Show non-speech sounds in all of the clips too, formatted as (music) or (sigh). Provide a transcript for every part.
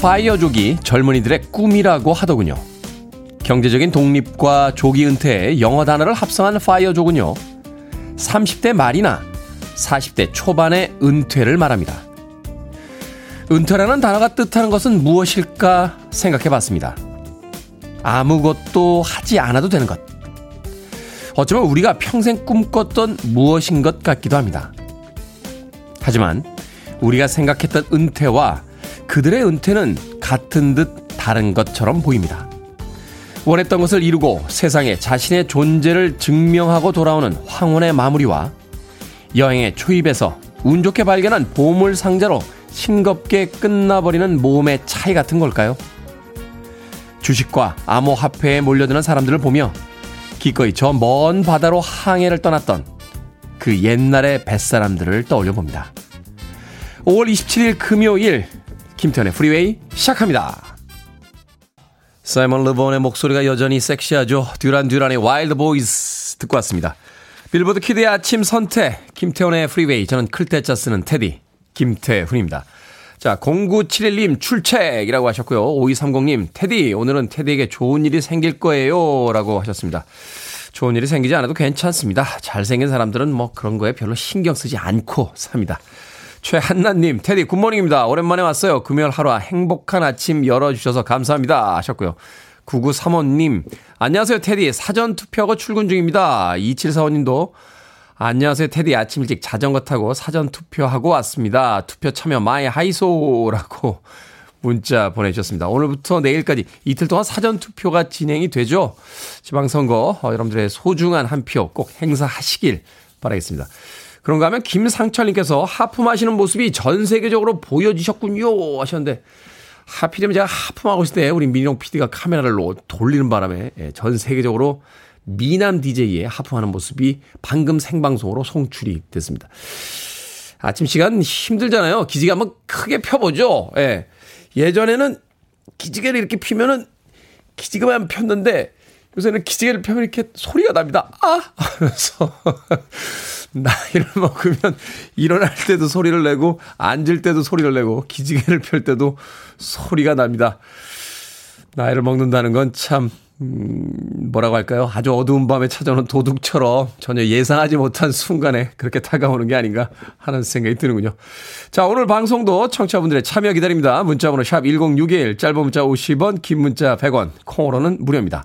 파이어족이 젊은이들의 꿈이라고 하더군요. 경제적인 독립과 조기 은퇴에 영어 단어를 합성한 파이어족은요. 30대 말이나 40대 초반의 은퇴를 말합니다. 은퇴라는 단어가 뜻하는 것은 무엇일까 생각해 봤습니다. 아무것도 하지 않아도 되는 것. 어쩌면 우리가 평생 꿈꿨던 무엇인 것 같기도 합니다. 하지만 우리가 생각했던 은퇴와 그들의 은퇴는 같은 듯 다른 것처럼 보입니다. 원했던 것을 이루고 세상에 자신의 존재를 증명하고 돌아오는 황혼의 마무리와 여행의 초입에서 운 좋게 발견한 보물 상자로 싱겁게 끝나버리는 모험의 차이 같은 걸까요? 주식과 암호화폐에 몰려드는 사람들을 보며 기꺼이 저 먼 바다로 항해를 떠났던 그 옛날의 뱃사람들을 떠올려 봅니다. 5월 27일 금요일 김태훈의 프리웨이 시작합니다. 사이먼 르본의 목소리가 여전히 섹시하죠. 듀란 듀란의 Wild Boys 듣고 왔습니다. 빌보드 키드의 아침 선택 김태훈의 프리웨이 저는 클 태 자 쓰는 테디 김태훈입니다. 자 0971님 출첵이라고 하셨고요. 5230님 테디 오늘은 테디에게 좋은 일이 생길 거예요 라고 하셨습니다. 좋은 일이 생기지 않아도 괜찮습니다. 잘생긴 사람들은 뭐 그런 거에 별로 신경 쓰지 않고 삽니다. 최한나님, 테디 good morning입니다. 오랜만에 왔어요. 금요일 하루 행복한 아침 열어주셔서 감사합니다. 하셨고요. 9935님, 안녕하세요, 테디. 사전 투표하고 출근 중입니다. 2745님도, 안녕하세요, 테디. 아침 일찍 자전거 타고 사전 투표하고 왔습니다. 투표 참여 마이 하이소라고 문자 보내주셨습니다. 오늘부터 내일까지 이틀 동안 사전 투표가 진행이 되죠. 지방선거, 어, 여러분들의 소중한 한 표 꼭 행사하시길 바라겠습니다. 그런가 하면 김상철님께서 하품하시는 모습이 전 세계적으로 보여지셨군요 하셨는데 하필이면 제가 하품하고 있을 때 우리 민용 PD가 카메라를 돌리는 바람에 예, 전 세계적으로 미남 DJ의 하품하는 모습이 방금 생방송으로 송출이 됐습니다. 아침 시간 힘들잖아요. 기지개 한번 크게 펴보죠. 예. 예전에는 기지개를 이렇게 피면은 기지개만 폈는데 요새는 기지개를 펴면 이렇게 소리가 납니다. 아! 하면서 (laughs) 나이를 먹으면 일어날 때도 소리를 내고 앉을 때도 소리를 내고 기지개를 펼 때도 소리가 납니다. 나이를 먹는다는 건 참, 음, 뭐라고 할까요? 아주 어두운 밤에 찾아오는 도둑처럼 전혀 예상하지 못한 순간에 그렇게 다가오는 게 아닌가 하는 생각이 드는군요. 자, 오늘 방송도 청취자분들의 참여 기다립니다. 문자번호 샵 1061, 짧은 문자 50원, 긴 문자 100원, 콩으로는 무료입니다.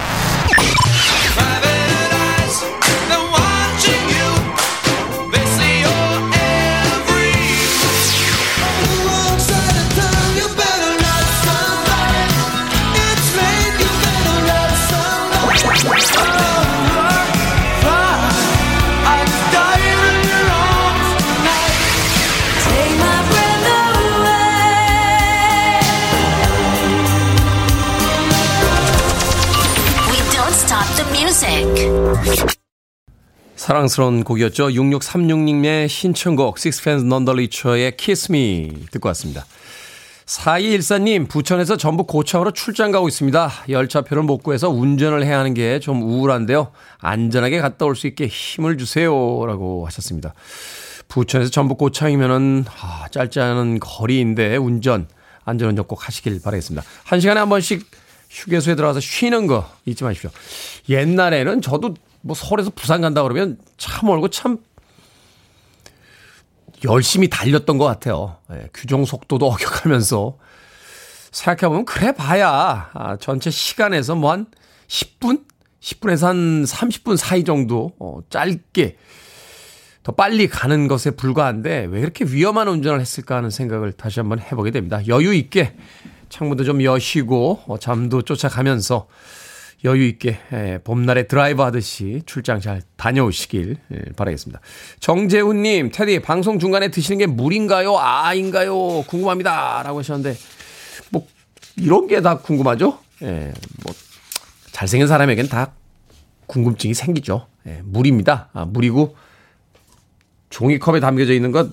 사랑스러운 곡이었죠. 6636님의 신청곡 the Richer의 Kiss Me 듣고 왔습니다. 4214님, 부천에서 전북 고창으로 출장 가고 있습니다. 열차표를 못 구해서 운전을 해야 하는 게 좀 우울한데요. 안전하게 갔다 올 수 있게 힘을 주세요. 라고 하셨습니다. 부천에서 전북 고창이면은, 아, 짧지 않은 거리인데 운전, 안전운전 꼭 하시길 바라겠습니다. 한 시간에 한 번씩 휴게소에 들어가서 쉬는 거 잊지 마십시오. 옛날에는 저도 뭐 서울에서 부산 간다 그러면 차 몰고 참 열심히 달렸던 것 같아요. 예, 규정 속도도 (laughs) 어겨가면서 생각해보면 그래 봐야 아, 전체 시간에서 뭐 한 10분? 10분에서 한 30분 사이 정도 어, 짧게 더 빨리 가는 것에 불과한데 왜 이렇게 위험한 운전을 했을까 하는 생각을 다시 한번 해보게 됩니다. 여유 있게 창문도 좀 여시고 어, 잠도 쫓아가면서 여유 있게 예, 봄날에 드라이브 하듯이 출장 잘 다녀오시길 예, 바라겠습니다. 정재훈님, 테디 방송 중간에 드시는 게 물인가요? 아인가요? 궁금합니다라고 하셨는데 뭐 이런 게 다 궁금하죠? 예, 뭐 잘생긴 사람에겐 다 궁금증이 생기죠. 예, 물입니다. 아, 물이고 종이컵에 담겨져 있는 건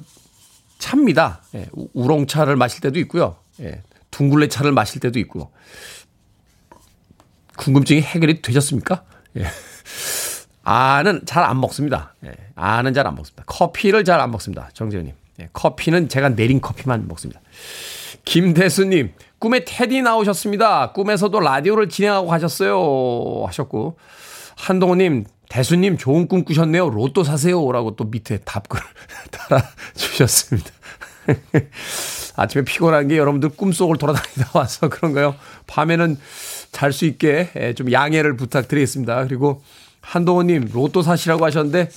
차입니다. 예, 우롱차를 마실 때도 있고요. 예, 둥글레 차를 마실 때도 있고요. 궁금증이 해결이 되셨습니까? 예. 아는 잘 안 먹습니다. 예. 아는 잘 안 먹습니다. 커피를 잘 안 먹습니다. 정재현님. 예. 커피는 제가 내린 커피만 먹습니다. 김대수님, 꿈에 테디 나오셨습니다. 꿈에서도 라디오를 진행하고 가셨어요. 하셨고, 한동호님, 대수님 좋은 꿈 꾸셨네요. 로또 사세요. 라고 또 밑에 답글 (laughs) 달아주셨습니다. (laughs) 아침에 피곤한 게 여러분들 꿈속을 돌아다니다 와서 그런가요? 밤에는 잘 수 있게 예, 좀 양해를 부탁드리겠습니다. 그리고 한동호님 로또 사시라고 하셨는데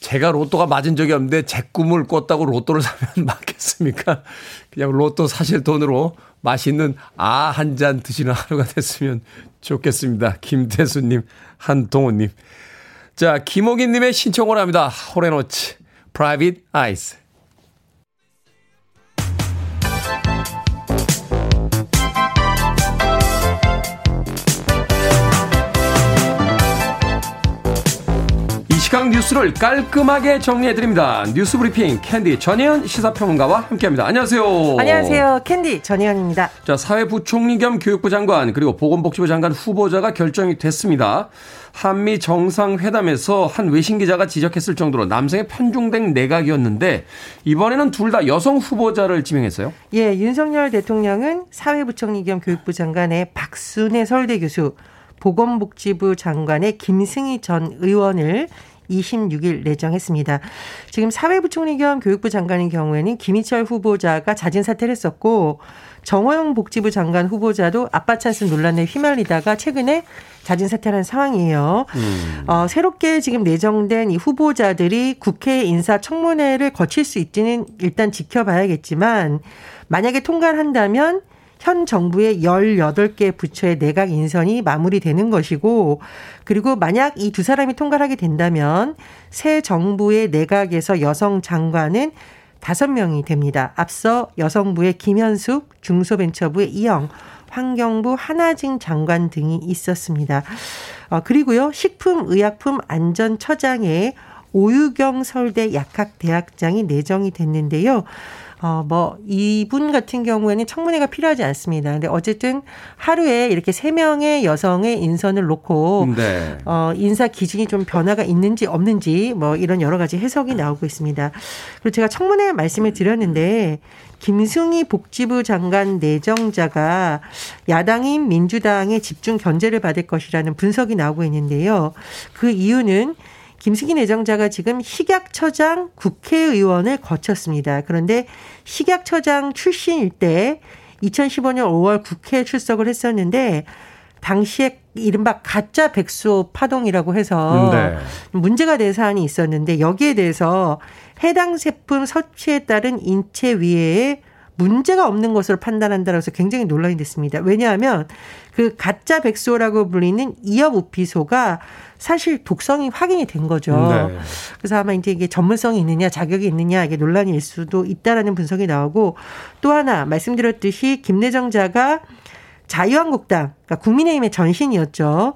제가 로또가 맞은 적이 없는데 제 꿈을 꿨다고 로또를 사면 (laughs) 맞겠습니까? 그냥 로또 사실 돈으로 맛있는 아 한 잔 드시는 하루가 됐으면 좋겠습니다. 김태수님, 한동호님. 자, 김호기님의 신청곡입니다. 홀 앤 오츠, Private Eyes. 시각 뉴스를 깔끔하게 정리해드립니다. 뉴스 브리핑 캔디 전혜연 시사평론가와 함께합니다. 안녕하세요. 안녕하세요. 캔디 전혜연입니다. 자, 사회부총리 겸 교육부 장관 그리고 보건복지부 장관 후보자가 결정이 됐습니다. 한미 정상회담에서 한 외신 기자가 지적했을 정도로 남성의 편중된 내각이었는데 이번에는 둘 다 여성 후보자를 지명했어요. 예, 윤석열 대통령은 사회부총리 겸 교육부 장관의 박순애 서울대 교수 보건복지부 장관의 김승희 전 의원을 26일 내정했습니다. 지금 사회부총리 겸 교육부 장관인 경우에는 김희철 후보자가 자진 사퇴를 했었고 정호영 복지부 장관 후보자도 아빠 찬스 논란에 휘말리다가 최근에 자진 사퇴한 상황이에요. 음. 어, 새롭게 지금 내정된 이 후보자들이 국회 인사 청문회를 거칠 수 있지는 일단 지켜봐야겠지만 만약에 통과를 한다면 현 정부의 18개 부처의 내각 인선이 마무리되는 것이고 그리고 만약 이 두 사람이 통과를 하게 된다면 새 정부의 내각에서 여성 장관은 다섯 명이 됩니다. 앞서 여성부의 김현숙, 중소벤처부의 이영, 환경부 하나징 장관 등이 있었습니다. 어, 그리고요, 식품의약품안전처장에 오유경 서울대 약학대학장이 내정이 됐는데요. 어, 뭐, 이분 같은 경우에는 청문회가 필요하지 않습니다. 근데 어쨌든 하루에 이렇게 세 명의 여성의 인선을 놓고, 네. 어, 인사 기준이 좀 변화가 있는지 없는지 뭐 이런 여러 가지 해석이 나오고 있습니다. 그리고 제가 청문회 말씀을 드렸는데, 김승희 복지부 장관 내정자가 야당인 민주당의 집중 견제를 받을 것이라는 분석이 나오고 있는데요. 그 이유는 김승희 내정자가 지금 식약처장 국회의원을 거쳤습니다. 그런데 식약처장 출신일 때 2015년 5월 국회에 출석을 했었는데 당시에 이른바 가짜 백수 파동이라고 해서 네. 문제가 된 사안이 있었는데 여기에 대해서 해당 제품 섭취에 따른 인체 위해에 문제가 없는 것으로 판단한다고 해서 굉장히 논란이 됐습니다. 왜냐하면 그 가짜 백소라고 불리는 이업 우피소가 사실 독성이 확인이 된 거죠. 네. 그래서 아마 이제 이게 전문성이 있느냐, 자격이 있느냐 이게 논란일 수도 있다라는 분석이 나오고 또 하나 말씀드렸듯이 김내정 자가 자유한국당, 그러니까 국민의힘의 전신이었죠.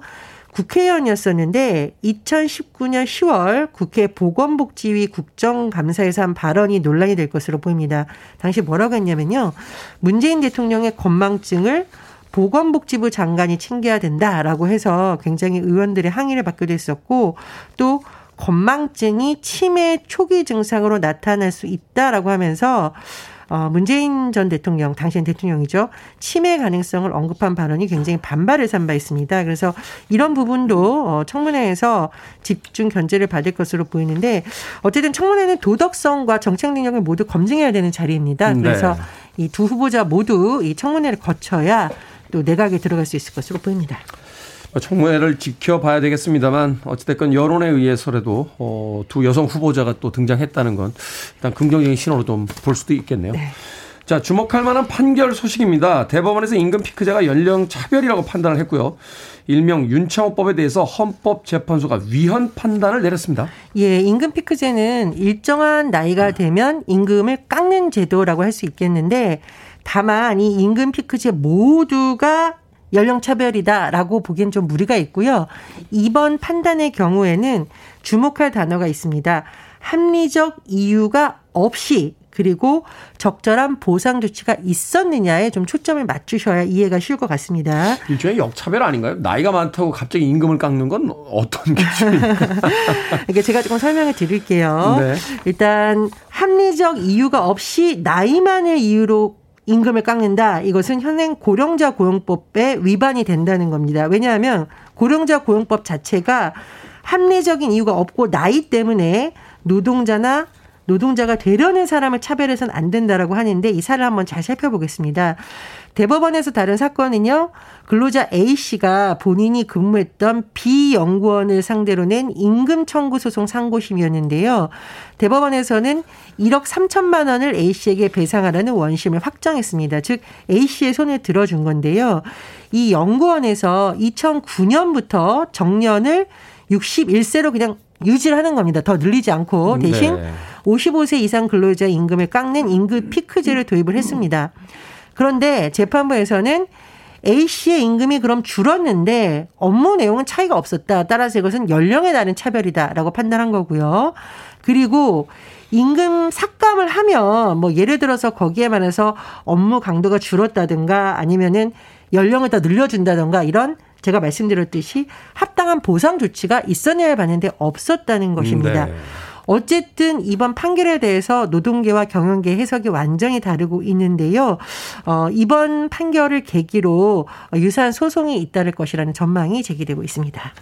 국회의원이었었는데 2019년 10월 국회 보건복지위 국정감사에서 한 발언이 논란이 될 것으로 보입니다. 당시 뭐라고 했냐면요. 문재인 대통령의 건망증을 보건복지부 장관이 챙겨야 된다라고 해서 굉장히 의원들의 항의를 받기도 했었고 또 건망증이 치매 초기 증상으로 나타날 수 있다라고 하면서 어, 문재인 전 대통령, 당시엔 대통령이죠. 치매 가능성을 언급한 발언이 굉장히 반발을 산 바 있습니다. 그래서 이런 부분도 어, 청문회에서 집중 견제를 받을 것으로 보이는데 어쨌든 청문회는 도덕성과 정책 능력을 모두 검증해야 되는 자리입니다. 네. 그래서 네. 이두 후보자 모두 이 청문회를 거쳐야 또 내각에 들어갈 수 있을 것으로 보입니다. 청문회를 지켜봐야 되겠습니다만 어찌됐건 여론에 의해서라도 어, 두 여성 후보자가 또 등장했다는 건 일단 긍정적인 신호로 좀 볼 수도 있겠네요. 네. 자, 주목할 만한 판결 소식입니다. 대법원에서 임금 피크제가 연령 차별이라고 판단을 했고요. 일명 윤창호법에 대해서 헌법재판소가 위헌 판단을 내렸습니다. 예, 임금 피크제는 일정한 나이가 되면 임금을 깎는 제도라고 할 수 있겠는데 다만 이 임금 피크제 모두가 연령 차별이다라고 보기엔 좀 무리가 있고요. 이번 판단의 경우에는 주목할 단어가 있습니다. 합리적 이유가 없이 그리고 적절한 보상 조치가 있었느냐에 좀 초점을 맞추셔야 이해가 쉬울 것 같습니다. 일종의 역차별 아닌가요? 나이가 많다고 갑자기 임금을 깎는 건 어떤 (laughs) 기준입니까? 그러니까 제가 조금 설명을 드릴게요. 네. 일단 합리적 이유가 없이 나이만을 이유로 임금을 깎는다. 이것은 현행 고령자 고용법에 위반이 된다는 겁니다. 왜냐하면 고령자 고용법 자체가 합리적인 이유가 없고 나이 때문에 노동자나 노동자가 되려는 사람을 차별해서는 안 된다라고 하는데 이 사례를 한번 잘 살펴보겠습니다. 대법원에서 다른 사건은요. 근로자 A 씨가 본인이 근무했던 B 연구원을 상대로 낸 임금 청구 소송 상고심이었는데요. 대법원에서는 1억 3천만 원을 A 씨에게 배상하라는 원심을 확정했습니다. 즉 A 씨의 손을 들어준 건데요. 이 연구원에서 2009년부터 정년을 61세로 그냥 유지를 하는 겁니다. 더 늘리지 않고 대신 네. 55세 이상 근로자 임금을 깎는 임금 피크제를 도입을 했습니다. 그런데 재판부에서는 A 씨의 임금이 그럼 줄었는데 업무 내용은 차이가 없었다. 따라서 이것은 연령에 따른 차별이다라고 판단한 거고요. 그리고 임금 삭감을 하면 뭐 예를 들어서 거기에 반해서 업무 강도가 줄었다든가 아니면은 연령을 더 늘려준다든가 이런 제가 말씀드렸듯이 합당한 보상 조치가 있었냐에 봤는데 없었다는 것입니다. 네. 어쨌든 이번 판결에 대해서 노동계와 경영계 해석이 완전히 다르고 있는데요. 어, 이번 판결을 계기로 유사한 소송이 잇따를 것이라는 전망이 제기되고 있습니다.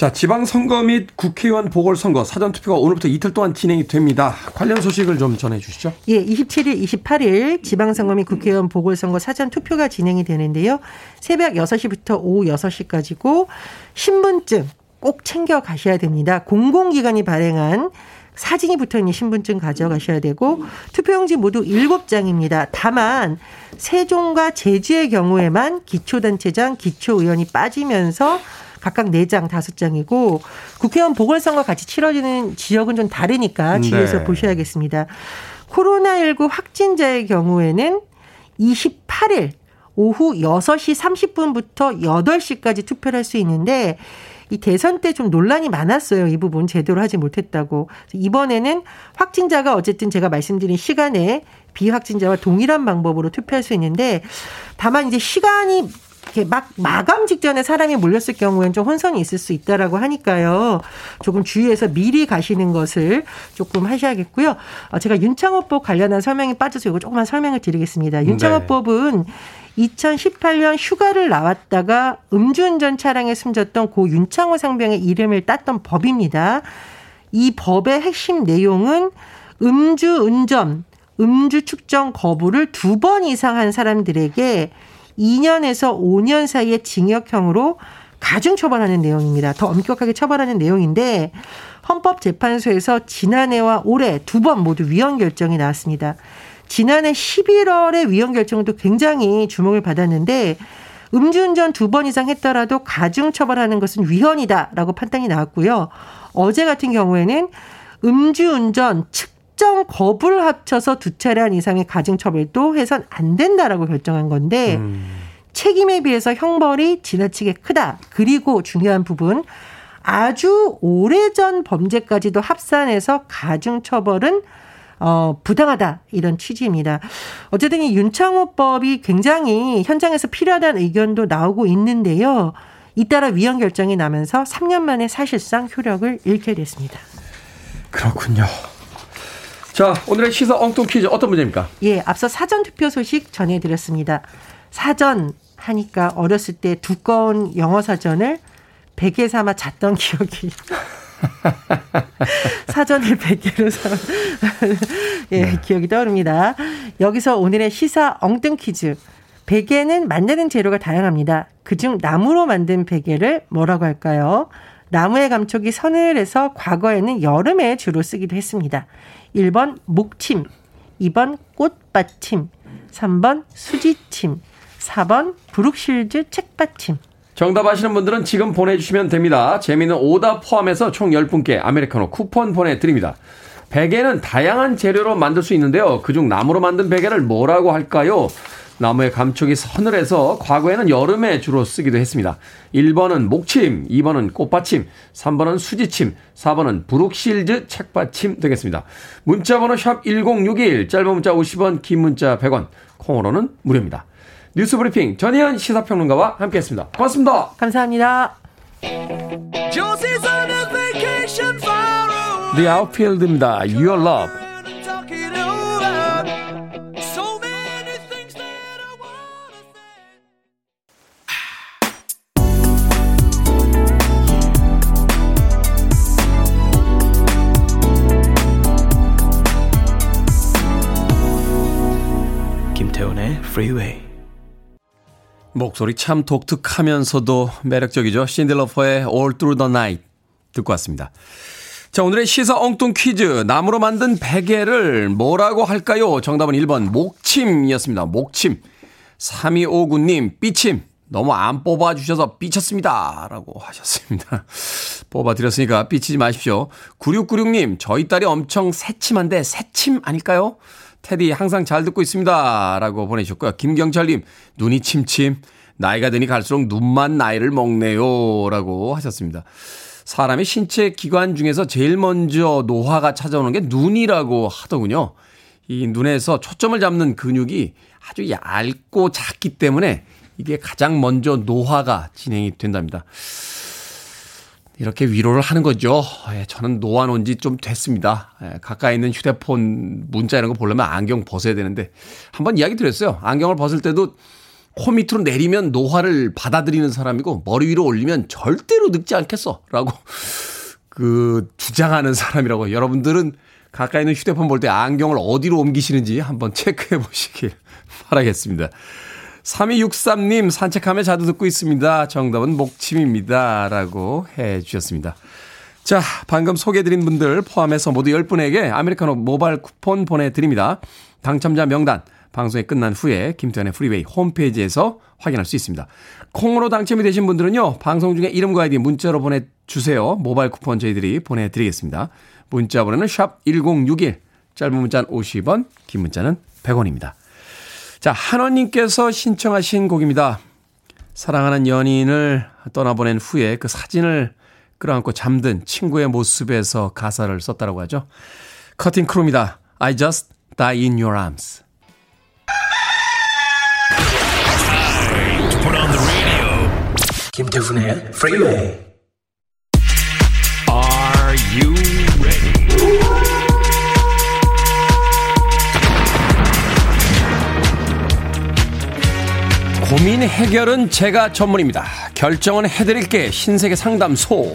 자, 지방선거 및 국회의원 보궐선거 사전투표가 오늘부터 이틀 동안 진행이 됩니다. 관련 소식을 좀 전해 주시죠. 예, 27일, 28일 지방선거 및 국회의원 보궐선거 사전투표가 진행이 되는데요. 새벽 6시부터 오후 6시까지고 신분증 꼭 챙겨 가셔야 됩니다. 공공기관이 발행한 사진이 붙어 있는 신분증 가져가셔야 되고 투표용지 모두 7장입니다. 다만 세종과 제주의 경우에만 기초단체장, 기초의원이 빠지면서 각각 4장, 5장이고 국회의원 보궐선거 같이 치러지는 지역은 좀 다르니까 주의해서 네. 보셔야겠습니다. 코로나19 확진자의 경우에는 28일 오후 6시 30분부터 8시까지 투표를 할 수 있는데 이 대선 때 좀 논란이 많았어요. 이 부분 제대로 하지 못했다고. 이번에는 확진자가 어쨌든 제가 말씀드린 시간에 비확진자와 동일한 방법으로 투표할 수 있는데 다만 이제 시간이 이렇게 막 마감 직전에 사람이 몰렸을 경우에는 좀 혼선이 있을 수 있다라고 하니까요. 조금 주의해서 미리 가시는 것을 조금 하셔야겠고요. 어, 제가 윤창호법 관련한 설명이 빠져서 이거 조금만 설명을 드리겠습니다. 윤창호법은 네. 2018년 휴가를 나왔다가 음주운전 차량에 숨졌던 고 윤창호 상병의 이름을 땄던 법입니다. 이 법의 핵심 내용은 음주운전, 음주 측정 거부를 두 번 이상 한 사람들에게 2년에서 5년 사이의 징역형으로 가중 처벌하는 내용입니다. 더 엄격하게 처벌하는 내용인데 헌법재판소에서 지난해와 올해 두 번 모두 위헌 결정이 나왔습니다. 지난해 11월에 위헌 결정도 굉장히 주목을 받았는데 음주운전 두 번 이상 했더라도 가중 처벌하는 것은 위헌이다라고 판단이 나왔고요. 어제 같은 경우에는 음주운전 측 정 거부를 합쳐서 두 차례 한 이상의 가중 처벌도 해선 안 된다라고 결정한 건데 음. 책임에 비해서 형벌이 지나치게 크다. 그리고 중요한 부분 아주 오래전 범죄까지도 합산해서 가중 처벌은 어, 부당하다 이런 취지입니다. 어쨌든 이 윤창호법이 굉장히 현장에서 필요하다는 의견도 나오고 있는데요. 잇따라 위헌 결정이 나면서 3년 만에 사실상 효력을 잃게 됐습니다. 그렇군요. 자, 오늘의 시사 엉뚱 퀴즈 어떤 문제입니까? 예, 앞서 사전 투표 소식 전해드렸습니다. 사전 하니까 어렸을 때 두꺼운 영어 사전을 베개 삼아 잤던 기억이 (laughs) 사전을 100개로 사, 예, 네. 기억이 떠오릅니다. 여기서 오늘의 시사 엉뚱 퀴즈. 베개는 만드는 재료가 다양합니다. 그중 나무로 만든 베개를 뭐라고 할까요? 나무의 감촉이 서늘해서 과거에는 여름에 주로 쓰기도 했습니다. 1번 목침, 2번 꽃받침, 3번 수지침, 4번 브룩실즈 책받침. 정답 아시는 분들은 지금 보내주시면 됩니다. 재미는 오답 포함해서 총 10분께 아메리카노 쿠폰 보내드립니다. 베개는 다양한 재료로 만들 수 있는데요. 그중 나무로 만든 베개를 뭐라고 할까요? 나무의 감촉이 서늘해서 과거에는 여름에 주로 쓰기도 했습니다. 1번은 목침, 2번은 꽃받침, 3번은 수지침, 4번은 브룩실즈 책받침 되겠습니다. 문자번호 샵 1061, 짧은 문자 50원, 긴 문자 100원, 콩으로는 무료입니다. 뉴스 브리핑 전희연 시사평론가와 함께했습니다. 고맙습니다. 감사합니다. The Outfield입니다. Your Love. 김태훈의 Freeway. 목소리 참 독특하면서도 매력적이죠. 신들러퍼의 All Through the Night 듣고 왔습니다. 자, 오늘의 시사 엉뚱 퀴즈. 나무로 만든 베개를 뭐라고 할까요? 정답은 1번 목침이었습니다. 목침. 3259님, 삐침. 너무 안 뽑아주셔서 삐쳤습니다. 라고 하셨습니다. (laughs) 뽑아드렸으니까 삐치지 마십시오. 9696님, 저희 딸이 엄청 새침한데 새침 아닐까요? 테디 항상 잘 듣고 있습니다. 라고 보내주셨고요. 김경철님, 눈이 침침. 나이가 드니 갈수록 눈만 나이를 먹네요. 라고 하셨습니다. 사람의 신체 기관 중에서 제일 먼저 노화가 찾아오는 게 눈이라고 하더군요. 이 눈에서 초점을 잡는 근육이 아주 얇고 작기 때문에 이게 가장 먼저 노화가 진행이 된답니다. 이렇게 위로를 하는 거죠. 예, 저는 노안 온 지 좀 됐습니다. 예, 가까이 있는 휴대폰 문자 이런 거 보려면 안경 벗어야 되는데 한번 이야기 드렸어요. 안경을 벗을 때도 코 밑으로 내리면 노화를 받아들이는 사람이고 머리 위로 올리면 절대로 늙지 않겠어. 라고 (laughs) 그 주장하는 사람이라고 여러분들은 가까이 있는 휴대폰 볼 때 안경을 어디로 옮기시는지 한번 체크해 보시길 (laughs) 바라겠습니다. 3263님 산책하며 자주 듣고 있습니다. 정답은 목침입니다. 라고 해 주셨습니다. 자, 방금 소개해드린 분들 포함해서 모두 10분에게 아메리카노 모바일 쿠폰 보내드립니다. 당첨자 명단 방송이 끝난 후에 김태훈의 프리웨이 홈페이지에서 확인할 수 있습니다. 콩으로 당첨이 되신 분들은요. 방송 중에 이름과 아이디 문자로 보내주세요. 모바일 쿠폰 저희들이 보내드리겠습니다. 문자 번호는 샵 1061 짧은 문자는 50원 긴 문자는 100원입니다. 자, 한원님께서 신청하신 곡입니다. 사랑하는 연인을 떠나보낸 후에 그 사진을 끌어안고 잠든 친구의 모습에서 가사를 썼다라고 하죠. 커팅 크루입니다. I just died in your arms. 김태훈의 Freeway. Are you ready? 고민 해결은 제가 전문입니다. 결정은 해드릴게 신세계 상담소.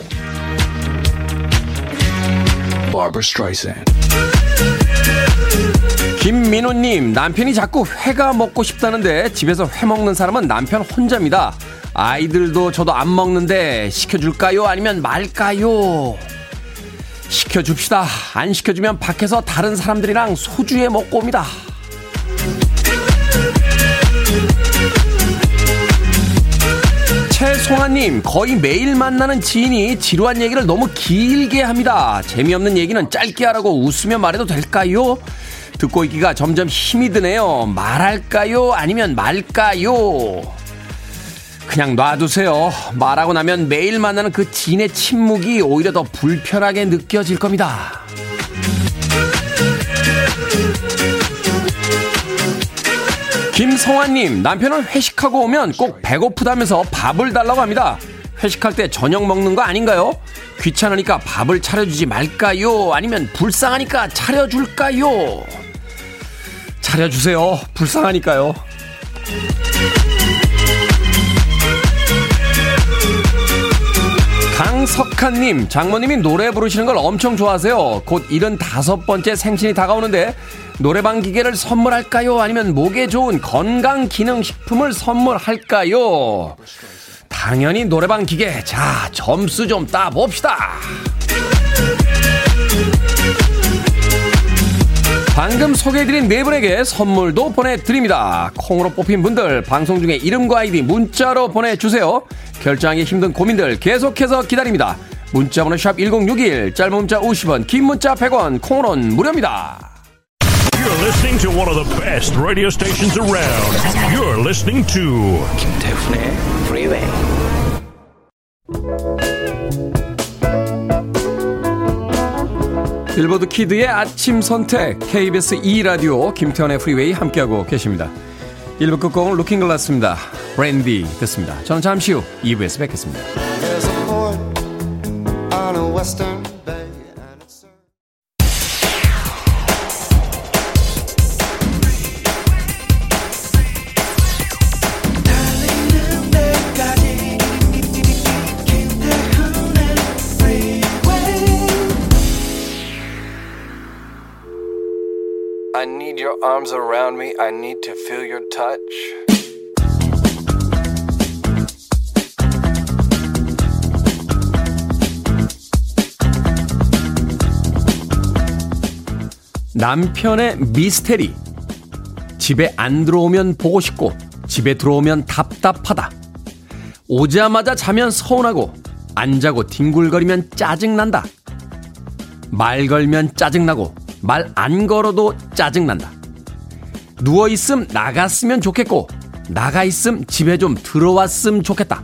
김민호님, 남편이 자꾸 회가 먹고 싶다는데 집에서 회 먹는 사람은 남편 혼자입니다. 아이들도 저도 안 먹는데 시켜줄까요? 아니면 말까요? 시켜줍시다. 안 시켜주면 밖에서 다른 사람들이랑 소주에 먹고 옵니다. 최송아님, 거의 매일 만나는 지인이 지루한 얘기를 너무 길게 합니다. 재미없는 얘기는 짧게 하라고 웃으며 말해도 될까요? 듣고 있기가 점점 힘이 드네요. 말할까요? 아니면 말까요? 그냥 놔두세요. 말하고 나면 매일 만나는 그 지인의 침묵이 오히려 더 불편하게 느껴질 겁니다. 김성환님, 남편은 회식하고 오면 꼭 배고프다면서 밥을 달라고 합니다. 회식할 때 저녁 먹는 거 아닌가요? 귀찮으니까 밥을 차려주지 말까요? 아니면 불쌍하니까 차려줄까요? 차려주세요. 불쌍하니까요. 강석한님, 장모님이 노래 부르시는 걸 엄청 좋아하세요. 곧 75번째 생신이 다가오는데 노래방 기계를 선물할까요? 아니면 목에 좋은 건강 기능식품을 선물할까요? 당연히 노래방 기계. 자, 점수 좀 따봅시다. 방금 소개해드린 네 분에게 선물도 보내드립니다. 콩으로 뽑힌 분들 방송 중에 이름과 아이디 문자로 보내주세요. 결정하기 힘든 고민들 계속해서 기다립니다. 문자번호 샵 1061, 짧은 문자 50원, 긴 문자 100원, 콩으로는 무료입니다. You're listening to one of the best radio stations around. You're listening to 김태훈의 Freeway. 빌보드 키드의 아침 선택 KBS 2라디오 김태훈의 프리웨이 함께하고 계십니다. 1부 끝곡은 루킹글라스입니다. Brandy 듣습니다. 저는 잠시 후 2부에서 뵙겠습니다. Your arms around me. I need to feel your touch. 남편의 미스테리. 집에 안 들어오면 보고 싶고, 집에 들어오면 답답하다. 오자마자 자면 서운하고, 안 자고 뒹굴거리면 짜증난다. 말 걸면 짜증나고, 말 안 걸어도 짜증난다. 누워있음 나갔으면 좋겠고, 나가있음 집에 좀 들어왔음 좋겠다.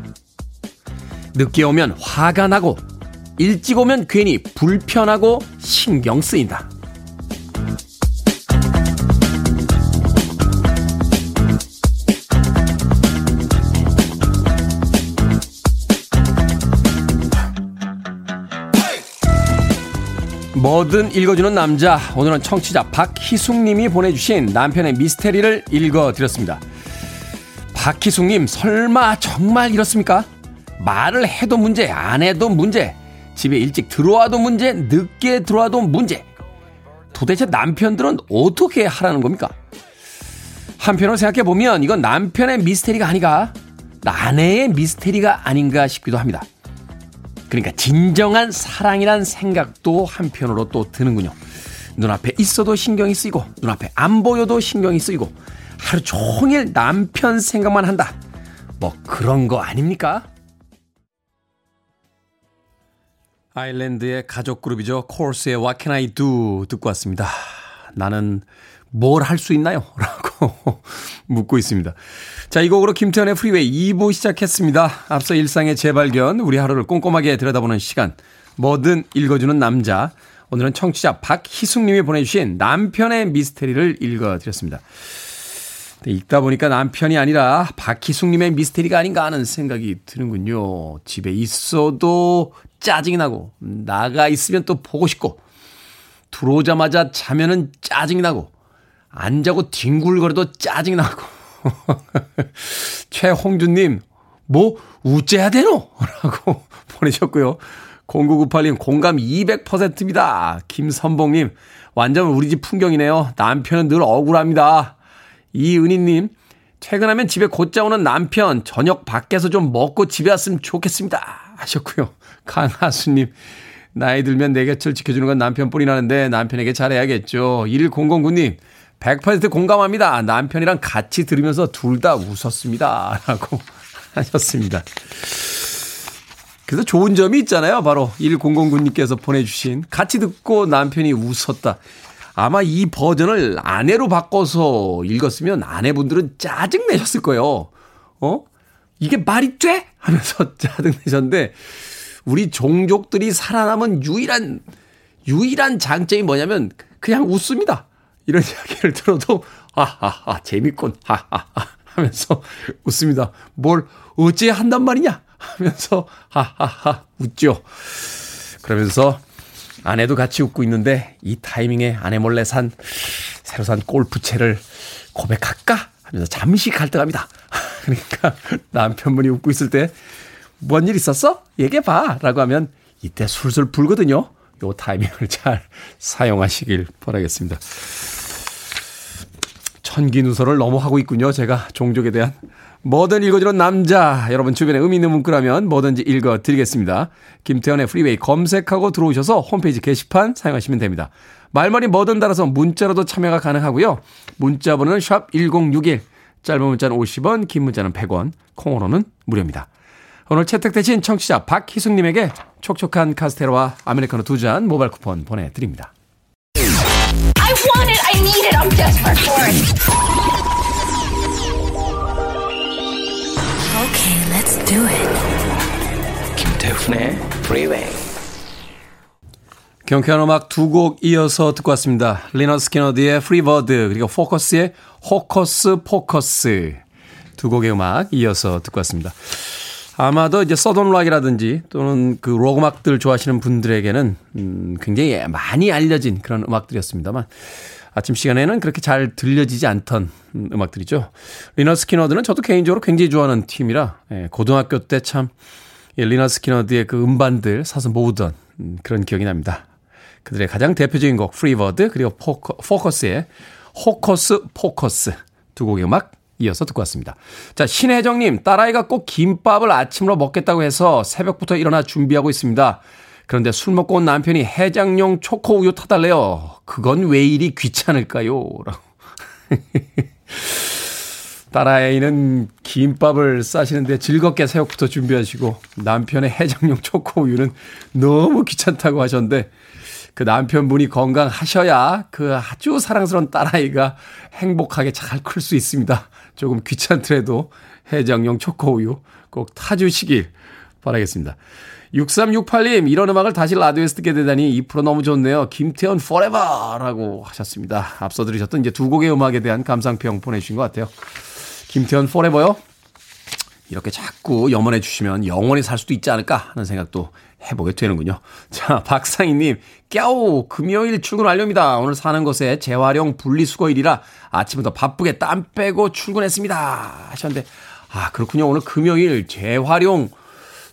늦게 오면 화가 나고, 일찍 오면 괜히 불편하고 신경 쓰인다. 뭐든 읽어주는 남자. 오늘은 청취자 박희숙님이 보내주신 남편의 미스테리를 읽어드렸습니다. 박희숙님, 설마 정말 이렇습니까? 말을 해도 문제, 안 해도 문제, 집에 일찍 들어와도 문제, 늦게 들어와도 문제. 도대체 남편들은 어떻게 하라는 겁니까? 한편으로 생각해보면 이건 남편의 미스테리가 아니가 아내의 미스테리가 아닌가 싶기도 합니다. 그러니까 진정한 사랑이란 생각도 한편으로 또 드는군요. 눈앞에 있어도 신경이 쓰이고 눈앞에 안 보여도 신경이 쓰이고 하루 종일 남편 생각만 한다. 뭐 그런 거 아닙니까? 아일랜드의 가족 그룹이죠. 코르스의 What Can I Do 듣고 왔습니다. 나는 뭘 할 수 있나요? (laughs) 라고 (laughs) 묻고 있습니다. 자, 이 곡으로 김태훈의 프리웨이 2부 시작했습니다. 앞서 일상의 재발견, 우리 하루를 꼼꼼하게 들여다보는 시간, 뭐든 읽어주는 남자. 오늘은 청취자 박희숙님이 보내주신 남편의 미스테리를 읽어드렸습니다. 읽다 보니까 남편이 아니라 박희숙님의 미스테리가 아닌가 하는 생각이 드는군요. 집에 있어도 짜증이 나고, 나가 있으면 또 보고 싶고, 들어오자마자 자면은 짜증이 나고, 안 자고 뒹굴거려도 짜증이 나고. (laughs) 최홍준님, 뭐, 우째야 되노? 라고 (laughs) 보내셨고요. 0998님, 공감 200%입니다. 김선봉님, 완전 우리 집 풍경이네요. 남편은 늘 억울합니다. 이은희님, 퇴근하면 집에 곧장 오는 남편, 저녁 밖에서 좀 먹고 집에 왔으면 좋겠습니다. 하셨고요. 강하수님, 나이 들면 내 곁을 지켜주는 건 남편뿐이라는데 남편에게 잘해야겠죠. 1009님, 100% 공감합니다. 남편이랑 같이 들으면서 둘 다 웃었습니다. (laughs) 라고 하셨습니다. 그래서 좋은 점이 있잖아요. 바로 1009님께서 보내주신 같이 듣고 남편이 웃었다. 아마 이 버전을 아내로 바꿔서 읽었으면 아내분들은 짜증내셨을 거예요. 어? 이게 말이 돼? 하면서 (laughs) 짜증내셨는데 우리 종족들이 살아남은 유일한 유일한 장점이 뭐냐면 그냥 웃습니다. 이런 (laughs) 이야기를 들어도 하하하 재밌군 하하하 하면서 (laughs) 웃습니다. 뭘 어째 한단 말이냐 하면서 하하하 웃죠. 그러면서 아내도 같이 웃고 있는데 이 타이밍에 아내 몰래 산 새로 산 골프채를 고백할까 하면서 잠시 갈등합니다. (laughs) 그러니까 남편분이 웃고 있을 때 뭔 일 있었어? 얘기해 봐. 라고 하면 이때 술술 불거든요. 요 타이밍을 잘 사용하시길 바라겠습니다. 천기 누설을 너무 하고 있군요. 제가 종족에 대한 뭐든 읽어주는 남자. 여러분 주변에 의미 있는 문구라면 뭐든지 읽어드리겠습니다. 김태현의 프리웨이 검색하고 들어오셔서 홈페이지 게시판 사용하시면 됩니다. 말머리 뭐든 달아서 문자로도 참여가 가능하고요. 문자 번호는 샵 1061. 짧은 문자는 50원, 긴 문자는 100원, 콩으로는 무료입니다. 오늘 채택되신 청취자 박희숙님에게 촉촉한 카스테라와 아메리카노 두 잔 모바일 쿠폰 보내드립니다. I want it. I need it. I'm desperate for it. Okay, let's do it. 김태훈의 Freeway. 경쾌한 음악 두 곡 이어서 듣고 왔습니다. 리너 스키너드의 Free Bird 그리고 포커스의 Hocus Pocus 두 곡의 음악 이어서 듣고 왔습니다. 아마도 이제 Southern rock이라든지 또는 그 록 음악들 좋아하시는 분들에게는 음 굉장히 많이 알려진 그런 음악들이었습니다만 아침 시간에는 그렇게 잘 들려지지 않던 음, 음악들이죠. 리너 스키너드는 저도 개인적으로 굉장히 좋아하는 팀이라 예, 고등학교 때 참 리너 스키너드의 그 음반들 사서 모으던 음, 그런 기억이 납니다. 그들의 가장 대표적인 곡 Free Bird 그리고 포커, 포커스의 Hocus Pocus 두 곡의 음악 이어서 듣고 왔습니다. 자 신혜정님 딸아이가 꼭 김밥을 아침으로 먹겠다고 해서 새벽부터 일어나 준비하고 있습니다. 그런데 술 먹고 온 남편이 해장용 초코 우유 타달래요. 그건 왜 이리 귀찮을까요? 라고. (laughs) 딸아이는 김밥을 싸시는데 즐겁게 새벽부터 준비하시고 남편의 해장용 초코 우유는 너무 귀찮다고 하셨는데 그 남편분이 건강하셔야 그 아주 사랑스러운 딸아이가 행복하게 잘 클 수 있습니다. 조금 귀찮더라도 해장용 초코우유 꼭 타주시길 바라겠습니다. 6368님, 이런 음악을 다시 라디오에서 듣게 되다니 2% 너무 좋네요. 김태현 forever라고 하셨습니다. 앞서 들으셨던 이제 두 곡의 음악에 대한 감상평 보내주신 것 같아요. 김태현 forever요? 이렇게 자꾸 염원해 주시면 영원히 살 수도 있지 않을까 하는 생각도 해보게 되는군요. 자, (laughs) 박상희님, 깨우 금요일 출근 완료입니다. 오늘 사는 곳에 재활용 분리수거일이라 아침부터 바쁘게 땀 빼고 출근했습니다. 하셨는데, 아, 그렇군요. 오늘 금요일 재활용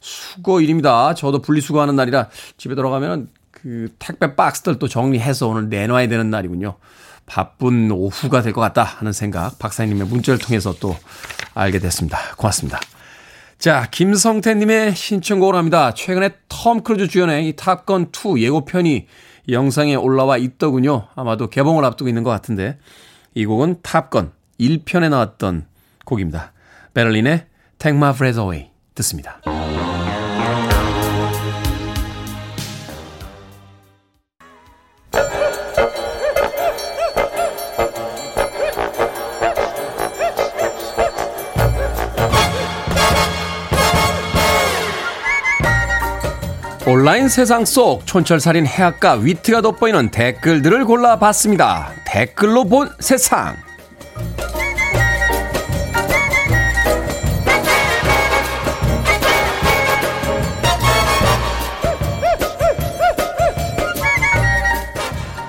수거일입니다. 저도 분리수거하는 날이라 집에 들어가면 그 택배 박스들 또 정리해서 오늘 내놔야 되는 날이군요. 바쁜 오후가 될 것 같다 하는 생각 박사님의 문자를 통해서 또 알게 됐습니다. 고맙습니다. 자, 김성태님의 신청곡입니다. 최근에 톰 크루즈 주연의 이 Top Gun 2 예고편이 영상에 올라와 있더군요. 아마도 개봉을 앞두고 있는 것 같은데 이 곡은 탑건 1편에 나왔던 곡입니다. 베를린의 Take My Breath Away 듣습니다. 온라인 세상 속 촌철살인 해악과 위트가 돋보이는 댓글들을 골라봤습니다. 댓글로 본 세상.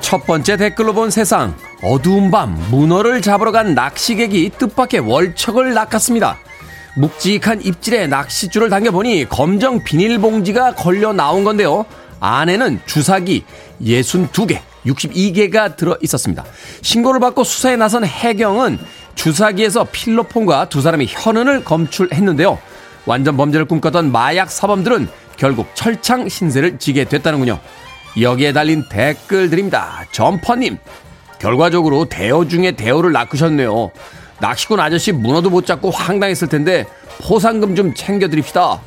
첫 번째 댓글로 본 세상. 어두운 밤 문어를 잡으러 간 낚시객이 뜻밖의 월척을 낚았습니다. 묵직한 입질에 낚싯줄을 당겨보니 검정 비닐봉지가 걸려 나온 건데요. 안에는 주사기 62개, 62개가 들어 있었습니다. 신고를 받고 수사에 나선 해경은 주사기에서 필로폰과 두 사람이 현은을 검출했는데요. 완전 범죄를 꿈꿨던 마약 사범들은 결국 철창 신세를 지게 됐다는군요. 여기에 달린 댓글들입니다. 점퍼님, 결과적으로 대여 중에 대여를 낚으셨네요. 낚시꾼 아저씨 문어도 못 잡고 황당했을 텐데 포상금 좀 챙겨드립시다.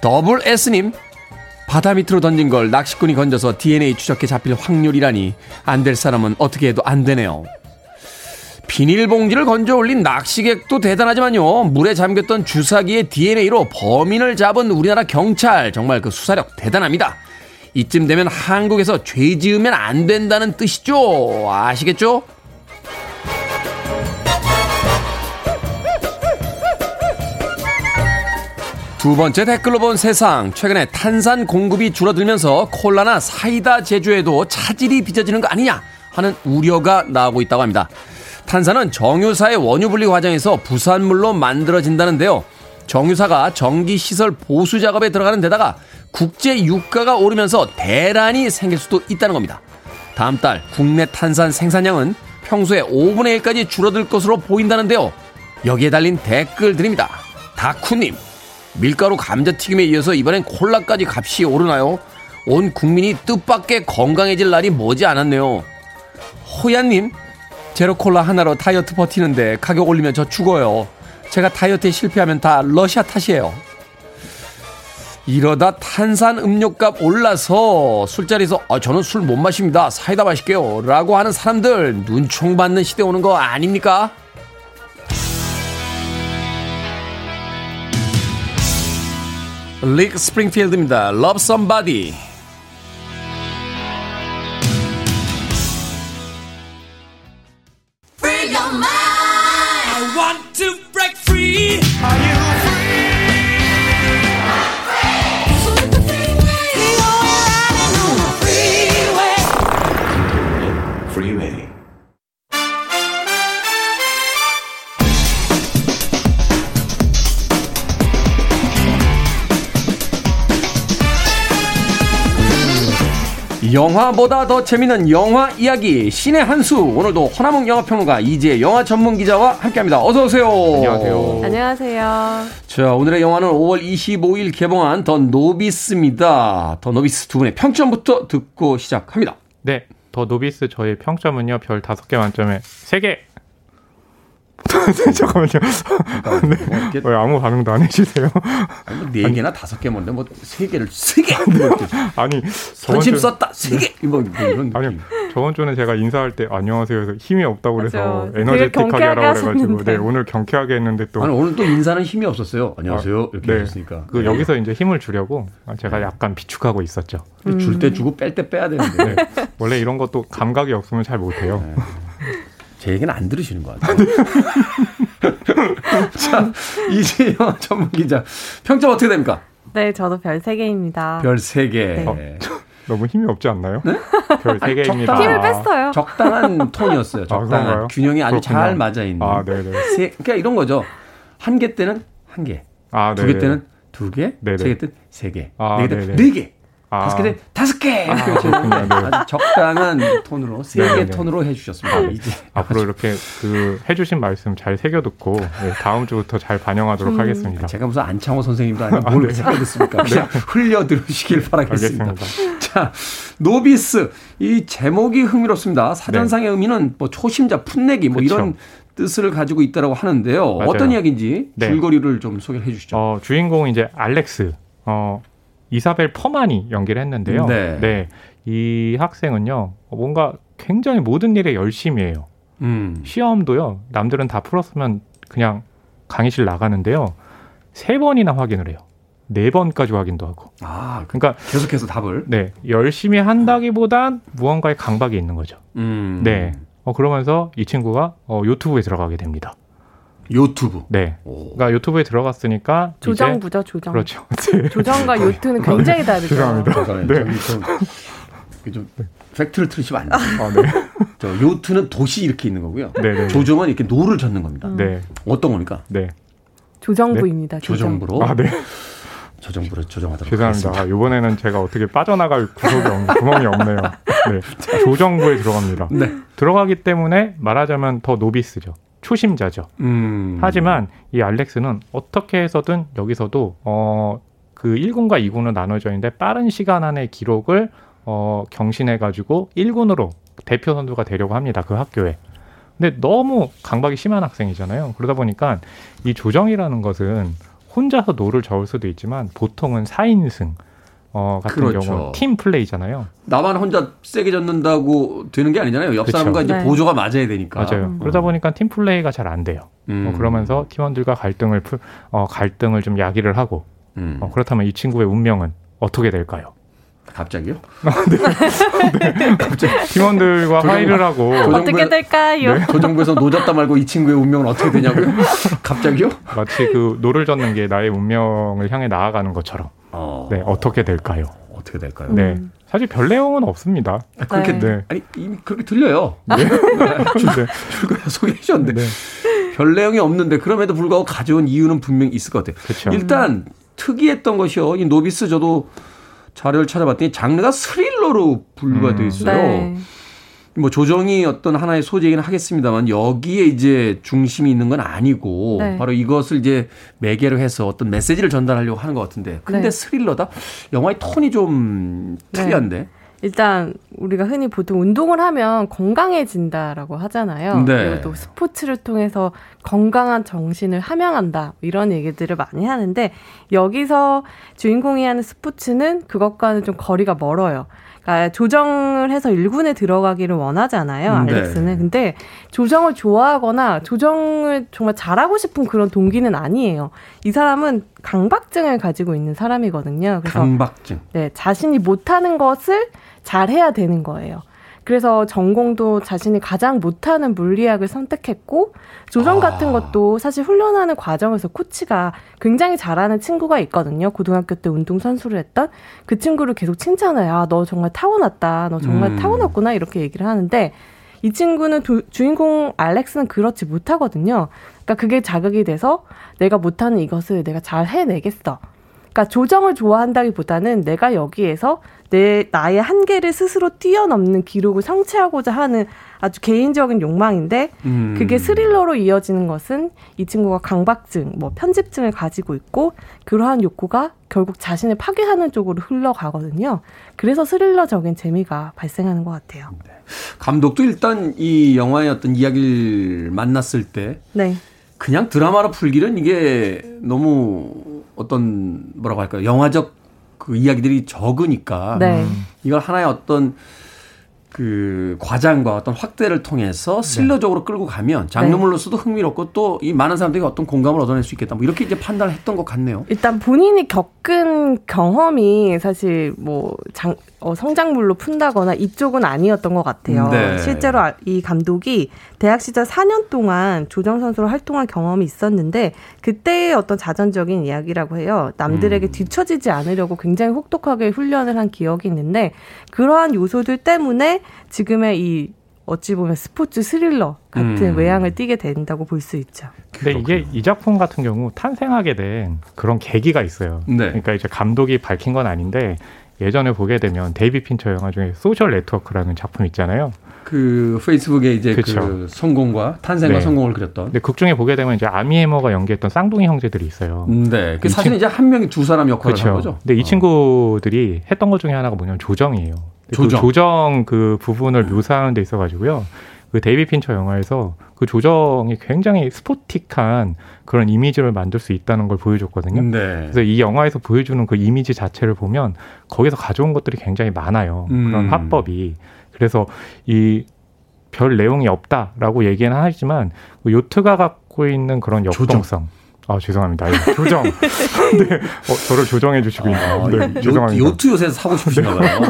더블 S님, 바다 밑으로 던진 걸 낚시꾼이 건져서 DNA 추적해 잡힐 확률이라니 안 될 사람은 어떻게 해도 안 되네요. 비닐봉지를 건져 올린 낚시객도 대단하지만요. 물에 잠겼던 주사기의 DNA로 범인을 잡은 우리나라 경찰 정말 그 수사력 대단합니다. 이쯤 되면 한국에서 죄 지으면 안 된다는 뜻이죠. 아시겠죠? 두 번째 댓글로 본 세상. 최근에 탄산 공급이 줄어들면서 콜라나 사이다 제조에도 차질이 빚어지는 거 아니냐 하는 우려가 나오고 있다고 합니다. 탄산은 정유사의 원유 분리 과정에서 부산물로 만들어진다는데요. 정유사가 전기 시설 보수 작업에 들어가는 데다가 국제 유가가 오르면서 대란이 생길 수도 있다는 겁니다. 다음 달 국내 탄산 생산량은 평소에 5분의 1까지 줄어들 것으로 보인다는데요. 여기에 달린 댓글들입니다. 다쿠님, 밀가루 감자튀김에 이어서 이번엔 콜라까지 값이 오르나요? 온 국민이 뜻밖의 건강해질 날이 머지 않았네요. 호야님, 제로콜라 하나로 다이어트 버티는데 가격 올리면 저 죽어요. 제가 다이어트에 실패하면 다 러시아 탓이에요. 이러다 탄산 음료값 올라서 술자리에서 아, 저는 술 못 마십니다. 사이다 마실게요. 라고 하는 사람들 눈총 받는 시대 오는 거 아닙니까? 릭 스프링필드입니다. Love Somebody. 영화보다 더 재미있는 영화 이야기 신의 한수 오늘도 허남웅 영화평론가 이지혜 영화 전문 기자와 함께합니다. 어서 오세요. 안녕하세요. 안녕하세요. 자 오늘의 영화는 5월 25일 개봉한 The Novice입니다. The Novice 두 분의 평점부터 듣고 시작합니다. 네, The Novice 저의 평점은요 별 5개 만점에 3개. (laughs) 잠깐만요. 네. 왜 아무 반응도 안 해주세요? 아니, 뭐, 네 개나 다섯 개 뭔데 뭐 세 개를 세 개. 아니 선심 썼다 세 개. 뭐, 뭐 이런. 아니 저번 주는 제가 인사할 때 안녕하세요 해서 힘이 없다고 그래서. 에너제틱하게 하라고 그래가지고 네 오늘 경쾌하게 했는데 또 아니 오늘 또 인사는 힘이 없었어요. 안녕하세요 아, 이렇게 네. 하셨으니까. 그 여기서 이제 힘을 주려고 제가 약간 비축하고 있었죠. 줄때 주고 뺄 때 빼야 되는데 네. 원래 이런 것도 감각이 없으면 잘 못해요. 제 얘기는 안 들으시는 것 같아요. (laughs) 자 이재영 전문 기자 평점 어떻게 됩니까? 네, 저도 별 3개입니다. 별세 개. 네. 너무 힘이 없지 않나요? 별 아니, 3개입니다. 적당- 힘을 뺐어요. 적당한 (laughs) 톤이었어요. 적당한 그런가요? 균형이 아주 그렇군요. 잘 맞아 있는. 아, 네네. 세, 그러니까 이런 거죠. 한 개 때는 한 개, 아, 두 네. 개 때는 두 개, 네네. 세개 때는 세 개, 아, 네개 때는 네네. 네 개, 아. 다섯 개 다섯 개. 그렇군요. 네. 아주 적당한 톤으로 세개 네네네. 톤으로 해주셨습니다. 이제 앞으로 이렇게 그 해주신 말씀 잘 새겨 듣고 네, 다음 주부터 잘 반영하도록 하겠습니다. 제가 무슨 안창호 선생님도 (laughs) 아니고 아, 뭘 네. 생각 듣습니까? 그냥 흘려 들으시길 바라겠습니다. 알겠습니다. 자, 노비스 이 제목이 흥미롭습니다. 사전상의 의미는 뭐 초심자, 풋내기 뭐 네. 그쵸. 이런 뜻을 가지고 있다고 하는데요. 맞아요. 어떤 이야기인지 네. 줄거리를 좀 소개해 주시죠. 어, 주인공은 이제 알렉스, 어, 이사벨 퍼만이 연기를 했는데요. 네. 이 학생은요, 뭔가 굉장히 모든 일에 열심히 해요. 음. 시험도요, 남들은 다 풀었으면 그냥 강의실 나가는데요. 세 번이나 확인을 해요. 네 번까지 확인도 하고. 아, 그러니까, 계속해서 답을. 네, 열심히 한다기보단 무언가의 강박이 있는 거죠. 음. 네. 어, 그러면서 이 친구가 어, 유튜브에 들어가게 됩니다. 유튜브. 네. 오. 그러니까 유튜브에 들어갔으니까 이제 조정부죠, 조정. 그렇죠. (laughs) 조정과 요트는 굉장히 다르죠. 죄송합니다. 네. 좀, 좀 팩트를 틀으시면 안 돼요. 아, 네. 저 요트는 도시 이렇게 있는 거고요. 네, 네. 조정은 이렇게 노를 젓는 겁니다. 네. 어떤 겁니까? 네. 조정부입니다. 조정. 조정부로. 아, 네. 조정부를 조정하도록 죄송합니다. 하겠습니다. 아, 이번에는 제가 어떻게 빠져나갈 구석이 없, 구멍이 없네요. 네. 조정부에 들어갑니다. 네. 들어가기 때문에 말하자면 The Novice죠. 초심자죠. 음. 하지만 이 알렉스는 어떻게 해서든 여기서도 어, 그 1군과 2군으로 나눠져 있는데 빠른 시간 안에 기록을 어, 경신해 가지고 1군으로 대표 선수가 되려고 합니다. 그 학교에. 근데 너무 강박이 심한 학생이잖아요. 그러다 보니까 이 조정이라는 것은 혼자서 노를 저을 수도 있지만 보통은 4인승 어, 같은 그렇죠. 경우는 팀 플레이잖아요. 나만 혼자 세게 젓는다고 되는 게 아니잖아요. 옆 그쵸. 사람과 이제 네. 보조가 맞아야 되니까. 맞아요. 그러다 보니까 팀 플레이가 잘 안 돼요. 음. 어, 그러면서 팀원들과 갈등을 풀, 어, 갈등을 좀 야기를 하고 음. 어, 그렇다면 이 친구의 운명은 어떻게 될까요? 갑자기요? (laughs) 팀원들과 조정- 화해를 하고 어떻게 될까요? 네. 조정부에서 노 젓다 말고 이 친구의 운명은 어떻게 되냐고요? (laughs) 갑자기요? 마치 그 노를 젓는 게 나의 운명을 향해 나아가는 것처럼 어. 네 어떻게 될까요? 어떻게 될까요? 네 사실 별 내용은 없습니다. 아, 그렇게 네. 네. 아니 이미 그렇게 들려요. 네. (laughs) 줄거리 (laughs) 소개해 주셨는데 네. 별 내용이 없는데 그럼에도 불구하고 가져온 이유는 분명히 있을 것 같아요. 그쵸. 일단 특이했던 것이요. 이 노비스 저도 자료를 찾아봤더니 장르가 스릴러로 분류가 음. 돼 있어요. 네. 뭐 조정이 어떤 하나의 소재이긴 하겠습니다만 여기에 이제 중심이 있는 건 아니고 네. 바로 이것을 이제 매개로 해서 어떤 메시지를 전달하려고 하는 것 같은데 근데 네. 스릴러다 영화의 톤이 좀 네. 특이한데 일단 우리가 흔히 보통 운동을 하면 건강해진다라고 하잖아요. 네. 그리고 또 스포츠를 통해서 건강한 정신을 함양한다 이런 얘기들을 많이 하는데 여기서 주인공이 하는 스포츠는 그것과는 좀 거리가 멀어요. 그러니까 조정을 해서 1군에 들어가기를 원하잖아요. 네. 알렉스는. 근데 조정을 좋아하거나 조정을 정말 잘하고 싶은 그런 동기는 아니에요. 이 사람은 강박증을 가지고 있는 사람이거든요. 그래서 강박증. 네, 자신이 못하는 것을 잘해야 되는 거예요. 그래서 전공도 자신이 가장 못하는 물리학을 선택했고 조정 같은 것도 사실 훈련하는 과정에서 코치가 굉장히 잘하는 친구가 있거든요. 고등학교 때 운동 선수를 했던 그 친구를 계속 칭찬해요. 아, 너 정말 타고났다. 너 정말 음. 타고났구나. 이렇게 얘기를 하는데 이 친구는 두- 주인공 알렉스는 그렇지 못하거든요. 그러니까 그게 자극이 돼서 내가 못하는 이것을 내가 잘 해내겠어. 그러니까 조정을 좋아한다기보다는 내가 여기에서 내 나의 한계를 스스로 뛰어넘는 기록을 성취하고자 하는 아주 개인적인 욕망인데 음. 그게 스릴러로 이어지는 것은 이 친구가 강박증, 뭐 편집증을 가지고 있고 그러한 욕구가 결국 자신을 파괴하는 쪽으로 흘러가거든요. 그래서 스릴러적인 재미가 발생하는 것 같아요. 감독도 일단 이 영화의 어떤 이야기를 만났을 때 네. 그냥 드라마로 풀기는 이게 너무 어떤 뭐라고 할까요? 영화적 그 이야기들이 적으니까 네. 이걸 하나의 어떤 그 과장과 어떤 확대를 통해서 스릴러적으로 끌고 가면 장르물로서도 흥미롭고 또 이 많은 사람들이 어떤 공감을 얻어낼 수 있겠다. 뭐 이렇게 이제 판단을 했던 것 같네요. 일단 본인이 겪은 경험이 사실 뭐 장, 어, 성장물로 푼다거나 이쪽은 아니었던 것 같아요. 네. 실제로 아- 이 감독이 대학 시절 4년 동안 조정 선수로 활동한 경험이 있었는데 그때의 어떤 자전적인 이야기라고 해요. 남들에게 음. 뒤처지지 않으려고 굉장히 혹독하게 훈련을 한 기억이 있는데 그러한 요소들 때문에 지금의 이 어찌 보면 스포츠 스릴러 같은 음. 외향을 띠게 된다고 볼 수 있죠. 근데 이게 이 작품 같은 경우 탄생하게 된 그런 계기가 있어요. 네. 그러니까 이제 감독이 밝힌 건 아닌데 예전에 보게 되면 데이빗 핀처 영화 중에 Social Network라는 작품 있잖아요. 그 페이스북에 이제 그 그쵸. 성공과 탄생과 네. 성공을 그렸던. 근데 극 중에 보게 되면 이제 아미 해머가 연기했던 쌍둥이 형제들이 있어요. 네. 그이 사실은 이제 한 명이 두 사람 역할을 한 그렇죠. 거죠. 근데 이 어. 친구들이 했던 것 중에 하나가 뭐냐면 조정이에요. 근데 조정. 그 조정 그 부분을 묘사하는 데 있어가지고요. 그 데이빗 핀처 영화에서 그 조정이 굉장히 스포티한 그런 이미지를 만들 수 있다는 걸 보여줬거든요. 네. 그래서 이 영화에서 보여주는 그 이미지 자체를 보면 거기서 가져온 것들이 굉장히 많아요. 음. 그런 화법이. 그래서 이 별 내용이 없다라고 얘기는 하지만 그 요트가 갖고 있는 그런 역동성. 아 죄송합니다. 예, 조정. (laughs) 네, 어, 저를 조정해 주시고 있네요. 아, 네, 요, 죄송합니다. 요트 요새 사고 싶으신가 봐요.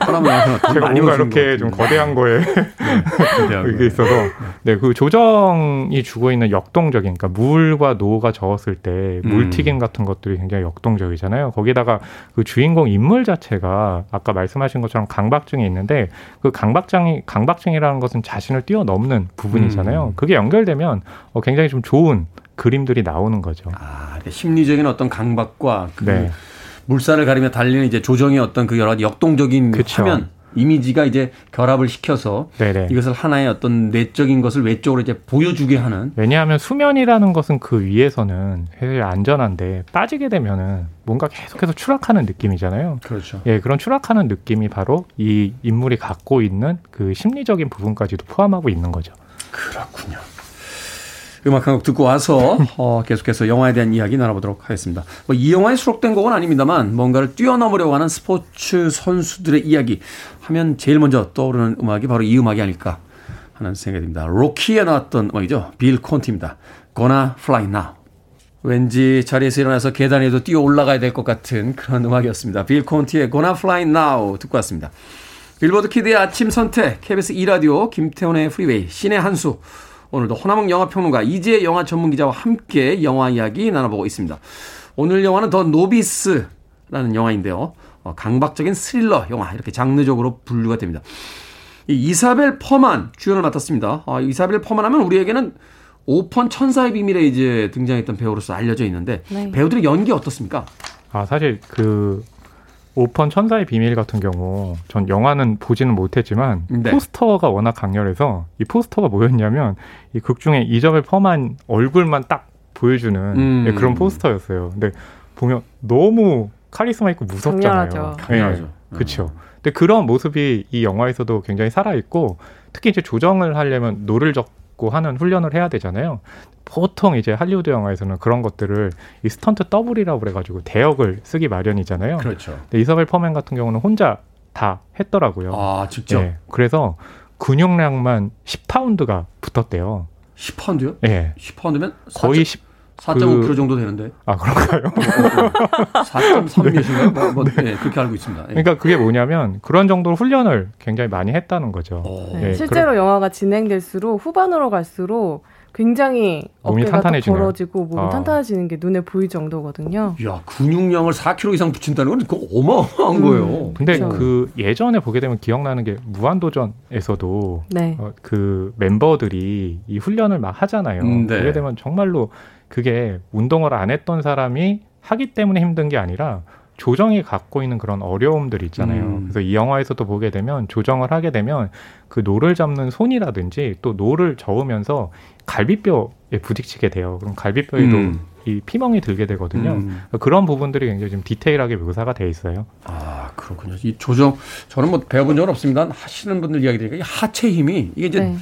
사람을 하나 돈 제가 뭔가 이렇게 것 좀. 거대한 거에 거대한 이게. 있어서 네 그 조정이 주고 있는 역동적인 그러니까 물과 노가 저었을 때 음. 물튀김 같은 것들이 굉장히 역동적이잖아요. 거기다가 그 주인공 인물 자체가 아까 말씀하신 것처럼 강박증이 있는데 그 강박증이 강박증이라는 것은 자신을 뛰어넘는 부분이잖아요. 음. 그게 연결되면 어, 굉장히 좀 좋은 그림들이 나오는 거죠. 아, 이렇게 심리적인 어떤 강박과 그 네. 물살을 가리며 달리는 이제 조정의 어떤 그 여러 가지 역동적인 그쵸. 화면 이미지가 이제 결합을 시켜서 네네. 이것을 하나의 어떤 내적인 것을 외적으로 이제 보여주게 하는 왜냐하면 수면이라는 것은 그 위에서는 사실 안전한데 빠지게 되면은 뭔가 계속해서 추락하는 느낌이잖아요. 그렇죠. 예, 그런 추락하는 느낌이 바로 이 인물이 갖고 있는 그 심리적인 부분까지도 포함하고 있는 거죠. 그렇군요. 음악 한 곡 듣고 와서 (laughs) 어, 계속해서 영화에 대한 이야기 나눠보도록 하겠습니다. 뭐 이 영화에 수록된 곡은 아닙니다만 뭔가를 뛰어넘으려고 하는 스포츠 선수들의 이야기 하면 제일 먼저 떠오르는 음악이 바로 이 음악이 아닐까 하는 생각이 듭니다. 로키에 나왔던 음악이죠. 빌 콘티입니다. Gonna Fly Now. 왠지 자리에서 일어나서 계단에도 뛰어 올라가야 될 것 같은 그런 음악이었습니다. 빌 콘티의 Gonna Fly Now 듣고 왔습니다. 빌보드 키드의 아침 선택, KBS 2라디오, 김태훈의 프리웨이, 신의 한수. 오늘도 호남흥 영화평론가 이지혜 영화 전문기자와 함께 영화 이야기 나눠보고 있습니다. 오늘 영화는 The Novice라는 영화인데요. 어, 강박적인 스릴러 영화, 이렇게 장르적으로 분류가 됩니다. 이 이사벨 퍼만 주연을 맡았습니다. 아, 이사벨 퍼만 하면 우리에게는 오펀 천사의 비밀에 이제 등장했던 배우로서 알려져 있는데 네. 배우들의 연기 어떻습니까? 아 사실 그 오펀 천사의 비밀 같은 경우 전 영화는 보지는 못했지만 네. 포스터가 워낙 강렬해서 이 포스터가 뭐였냐면 이 극 중에 이점을 펌한 얼굴만 딱 보여주는 음. 예, 그런 포스터였어요. 근데 보면 너무 카리스마 있고 무섭잖아요. 강렬하죠. 강렬하죠. 그렇죠. 근데 그런 모습이 이 영화에서도 굉장히 살아 있고 특히 이제 조정을 하려면 노를 젓고 하는 훈련을 해야 되잖아요. 보통 이제 할리우드 영화에서는 그런 것들을 이 stunt double이라고 그래가지고 대역을 쓰기 마련이잖아요. 그렇죠. 근데 이사벨 퍼맨 같은 경우는 혼자 다 했더라고요. 아, 직접 예. 그래서 근육량만 10파운드가 붙었대요. 10파운드요? 예. 10파운드면 거의 10, 4.5kg 그- 정도 되는데. 아, 그런가요? 4.3 몇인가요? 뭐, 뭐, 네, 그렇게 알고 있습니다. 예. 그러니까 그게 뭐냐면 그런 정도로 훈련을 굉장히 많이 했다는 거죠. 어. 네, 예, 실제로 영화가 진행될수록 후반으로 갈수록 굉장히 몸이 어깨가? 벌어지고 몸이 아. 탄탄해지는 게 눈에 보일 정도거든요. 야, 근육량을 4kg 이상 붙인다는 건 그거 어마어마한 거예요. 근데 그렇죠. 그 예전에 보게 되면 기억나는 게 무한도전에서도 네. 어, 그 멤버들이 이 훈련을 막 하잖아요. 음, 네. 보게 되면 정말로 그게 운동을 안 했던 사람이 하기 때문에 힘든 게 아니라 조정이 갖고 있는 그런 어려움들 있잖아요. 음. 그래서 이 영화에서도 보게 되면 조정을 하게 되면 그 노를 잡는 손이라든지 또 노를 저으면서 갈비뼈에 부딪히게 돼요. 그럼 갈비뼈에도 음. 이 피멍이 들게 되거든요. 음. 그런 부분들이 굉장히 좀 디테일하게 묘사가 돼 있어요. 아, 그렇군요. 이 조정, 저는 뭐 배워본 적은 없습니다. 하시는 분들 이야기 들으니까 이 하체 힘이 이게 이제 네.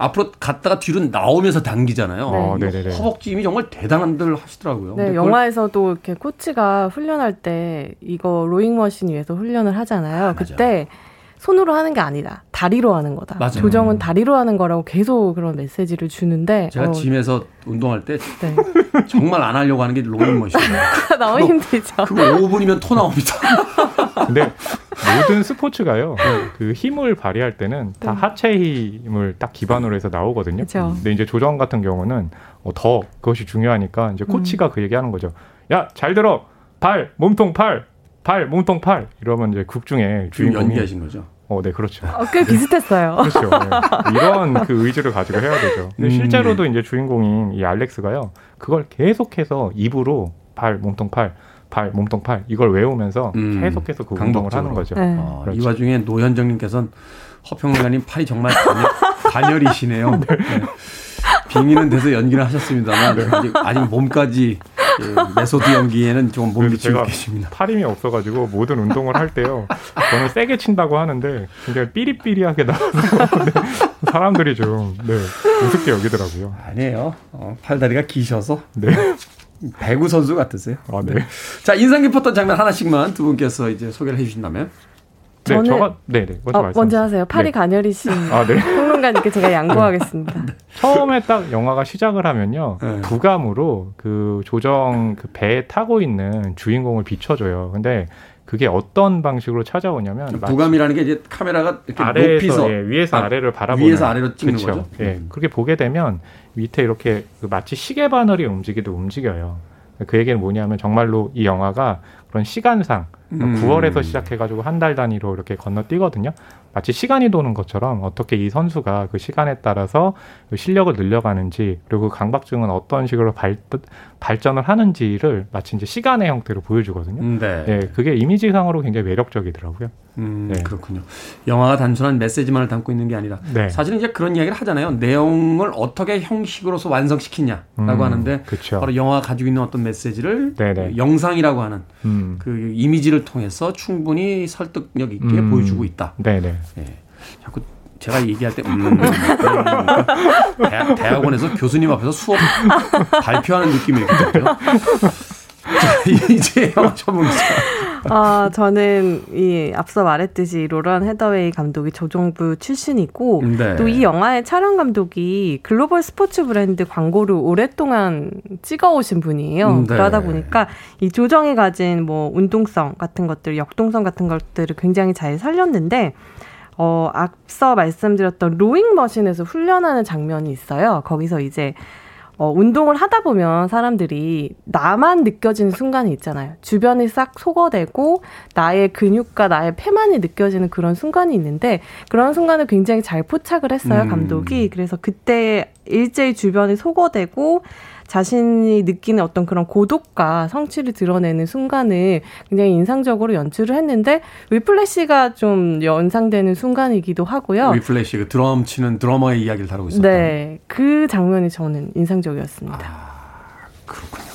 앞으로 갔다가 뒤로 나오면서 당기잖아요. 네. 네네네. 허벅지 힘이 정말 대단하다들 하시더라고요. 네, 영화에서도 이렇게 코치가 훈련할 때 이거 로잉 머신 위에서 훈련을 하잖아요. 그때 손으로 하는 게 아니다. 다리로 하는 거다. 맞아요. 조정은 다리로 하는 거라고 계속 그런 메시지를 주는데 제가 어, 짐에서 운동할 때 네. (laughs) 정말 안 하려고 하는 게 롱머신이에요. 너무 힘들죠. 그거 5분이면 토 나옵니다. (laughs) 근데 모든 스포츠가요. 그 힘을 발휘할 때는 다 하체 힘을 딱 기반으로 해서 나오거든요. 그쵸. 근데 이제 조정 같은 경우는 어, 더 그것이 중요하니까 이제 코치가 그 얘기하는 거죠. 야, 잘 들어. 발, 몸통 팔. 발, 몸통 팔. 이러면 이제 극 중에 주인공이 연기하신 거죠. 어, 네, 그렇죠. 어, 꽤 비슷했어요. 그렇죠. 네. (laughs) 이런 그 의지를 가지고 해야 되죠. 근데 음. 실제로도 이제 주인공인 이 알렉스가요. 그걸 계속해서 입으로 발, 몸통 팔, 발, 몸통 팔 이걸 외우면서 음. 계속해서 그 운동을 하는. 거죠. 네. 어, 이 그렇죠. 와중에 노현정님께서는 허평론가님 팔이 정말 가녀, 가녀리시네요. (laughs) 네. 빙의는 돼서 연기를 하셨습니다만 아직, 아직 몸까지 예, 메소드 연기에는 조금 못 미치고 계십니다. 팔 힘이 없어가지고 모든 운동을 할 때요. 저는 세게 친다고 하는데 굉장히 삐리삐리하게 나와서 (laughs) 네, 사람들이 좀 네, 우습게 여기더라고요. 아니에요. 어, 팔다리가 기셔서 네. 배구 선수 같으세요. 아, 네. 자 인상 깊었던 장면 하나씩만 두 분께서 이제 소개를 해 주신다면. 네, 저는- 저가 네네 먼저 어. 먼저 하세요. 팔이 네. 가녀리신 아, 네. (laughs) 평론가님께 제가 양보하겠습니다. 처음에 딱 영화가 시작을 하면요 네. 부감으로 그 조정 그 배에 타고 있는 주인공을 비춰줘요. 근데 그게 어떤 방식으로 찾아오냐면 부감이라는 게 이제 카메라가 이렇게 아래에서 높이서 예, 위에서 아, 아, 래를 바라보는 위에서 아래로 찍는 그쵸. 거죠? 예, 음. 그렇게 보게 되면 밑에 이렇게 그 마치 시계 바늘이 움직이도 움직여요. 그 얘기는 뭐냐면 정말로 이 영화가 그런 시간상 음. 9월에서 시작해가지고 한 달 단위로 이렇게 건너뛰거든요. 마치 시간이 도는 것처럼 어떻게 이 선수가 그 시간에 따라서 그 실력을 늘려가는지 그리고 그 강박증은 어떤 식으로 발, 발전을 하는지를 마치 이제 시간의 형태로 보여주거든요. 음, 네. 예, 그게 이미지상으로 굉장히 매력적이더라고요. 음, 네. 그렇군요. 영화가 단순한 메시지만을 담고 있는 게 아니라 네. 사실은 이제 그런 이야기를 하잖아요. 내용을 어떻게 형식으로서 완성시키냐라고 음, 하는데 그쵸. 바로 영화가 가지고 있는 어떤 메시지를 네네. 영상이라고 하는 음. 그 이미지를 통해서 충분히 설득력 있게 음. 보여주고 있다. 네네. 예. 자꾸 제가 얘기할 때 음, 그러니까 대학, 대학원에서 교수님 앞에서 수업 발표하는 느낌이 이렇게 들어요. 자, 이제 영화 전문가. 아, 저는 이 앞서 말했듯이 로런 헤더웨이 감독이 조정부 출신이고 네. 또이 영화의 촬영 감독이 글로벌 스포츠 브랜드 광고를 오랫동안 찍어 오신 분이에요. 음, 네. 그러다 보니까 이 조정이 가진 뭐 운동성 같은 것들, 역동성 같은 것들을 굉장히 잘 살렸는데 어, 앞서 말씀드렸던 로잉 머신에서 훈련하는 장면이 있어요. 거기서 이제 어, 운동을 하다 보면 사람들이 나만 느껴지는 순간이 있잖아요. 주변이 싹 소거되고 나의 근육과 나의 폐만이 느껴지는 그런 순간이 있는데 그런 순간을 굉장히 잘 포착을 했어요, 음. 감독이. 그래서 그때 일제히 주변이 소거되고 자신이 느끼는 어떤 그런 고독과 성취를 드러내는 순간을 굉장히 인상적으로 연출을 했는데 위플래시가 좀 연상되는 순간이기도 하고요. 위플래시 그 드럼 치는 드러머의 이야기를 다루고 있었던. 네, 그 장면이 저는 인상적이었습니다. 그렇군요.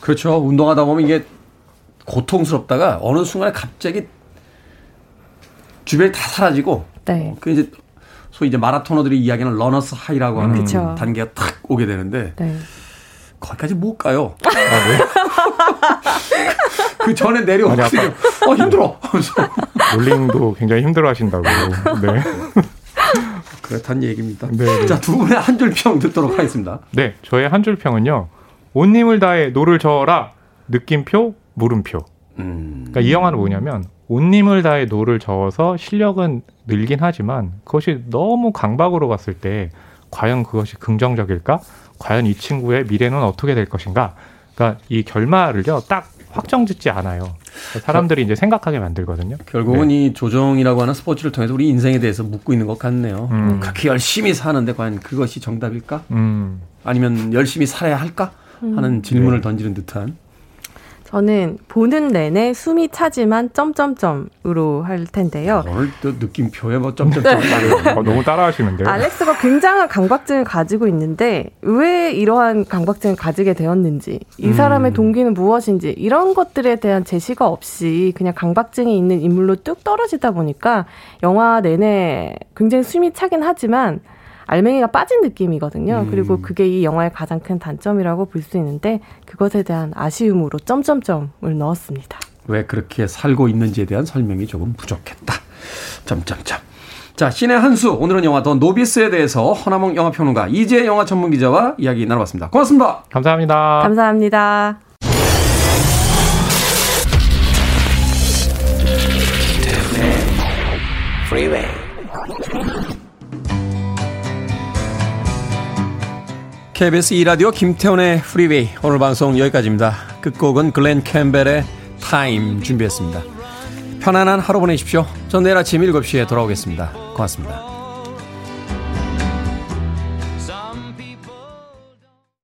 그렇죠. 운동하다 보면 이게 고통스럽다가 어느 순간에 갑자기 주변이 다 사라지고 네. 어, 그 이제 소위 이제 마라토너들이 이야기하는 러너스 하이라고 하는 그쵸. 단계가 탁 오게 되는데 네. 거기까지 못 가요. 그 전에 내려오거든요. 어 힘들어. 하면서 rowing도 굉장히 힘들어 하신다고. 네. 그렇다는 얘기입니다. 네, 네. 자 두 분의 한 줄 평 듣도록 하겠습니다. 네, 저의 한 줄 평은요. 온 힘을 다해 노를 저어라. 느낌표, 물음표. 음, 그러니까 이 영화는 뭐냐면 온 힘을 다해 노를 저어서 실력은 늘긴 하지만 그것이 너무 강박으로 갔을 때 과연 그것이 긍정적일까? 과연 이 친구의 미래는 어떻게 될 것인가? 그러니까 이 결말을요 딱 확정 짓지 않아요. 사람들이 이제 생각하게 만들거든요. 결국은 이 조정이라고 하는 스포츠를 통해서 우리 인생에 대해서 묻고 있는 것 같네요. 음. 그렇게 열심히 사는데 과연 그것이 정답일까? 음, 아니면 열심히 살아야 할까? 하는 질문을 던지는 듯한. 저는 보는 내내 숨이 차지만 점점점으로 할 텐데요. 오늘 또 느낌표에 뭐 점점점. 어, 너무 따라하시는데요. 알렉스가 굉장한 강박증을 가지고 있는데 왜 이러한 강박증을 가지게 되었는지 이 사람의 동기는 무엇인지 이런 것들에 대한 제시가 없이 그냥 강박증이 있는 인물로 뚝 떨어지다 보니까 영화 내내 굉장히 숨이 차긴 하지만 알맹이가 빠진 느낌이거든요. 그리고 그게 이 영화의 가장 큰 단점이라고 볼 수 있는데 그것에 대한 아쉬움으로 점점점을 넣었습니다. 왜 그렇게 살고 있는지에 대한 설명이 조금 부족했다. 점점점. 자, 신의 한수. 오늘은 영화 더 노비스에 대해서 허나몽 영화평론가 이재 영화 전문 기자와 이야기 나눠봤습니다. 고맙습니다. 감사합니다. 감사합니다. Freeway. KBS 2라디오 김태훈의 프리웨이 오늘 방송 여기까지입니다. 끝곡은 글렌 캠벨의 Time 준비했습니다. 편안한 하루 보내십시오. 전 내일 아침 7시에 돌아오겠습니다. 고맙습니다.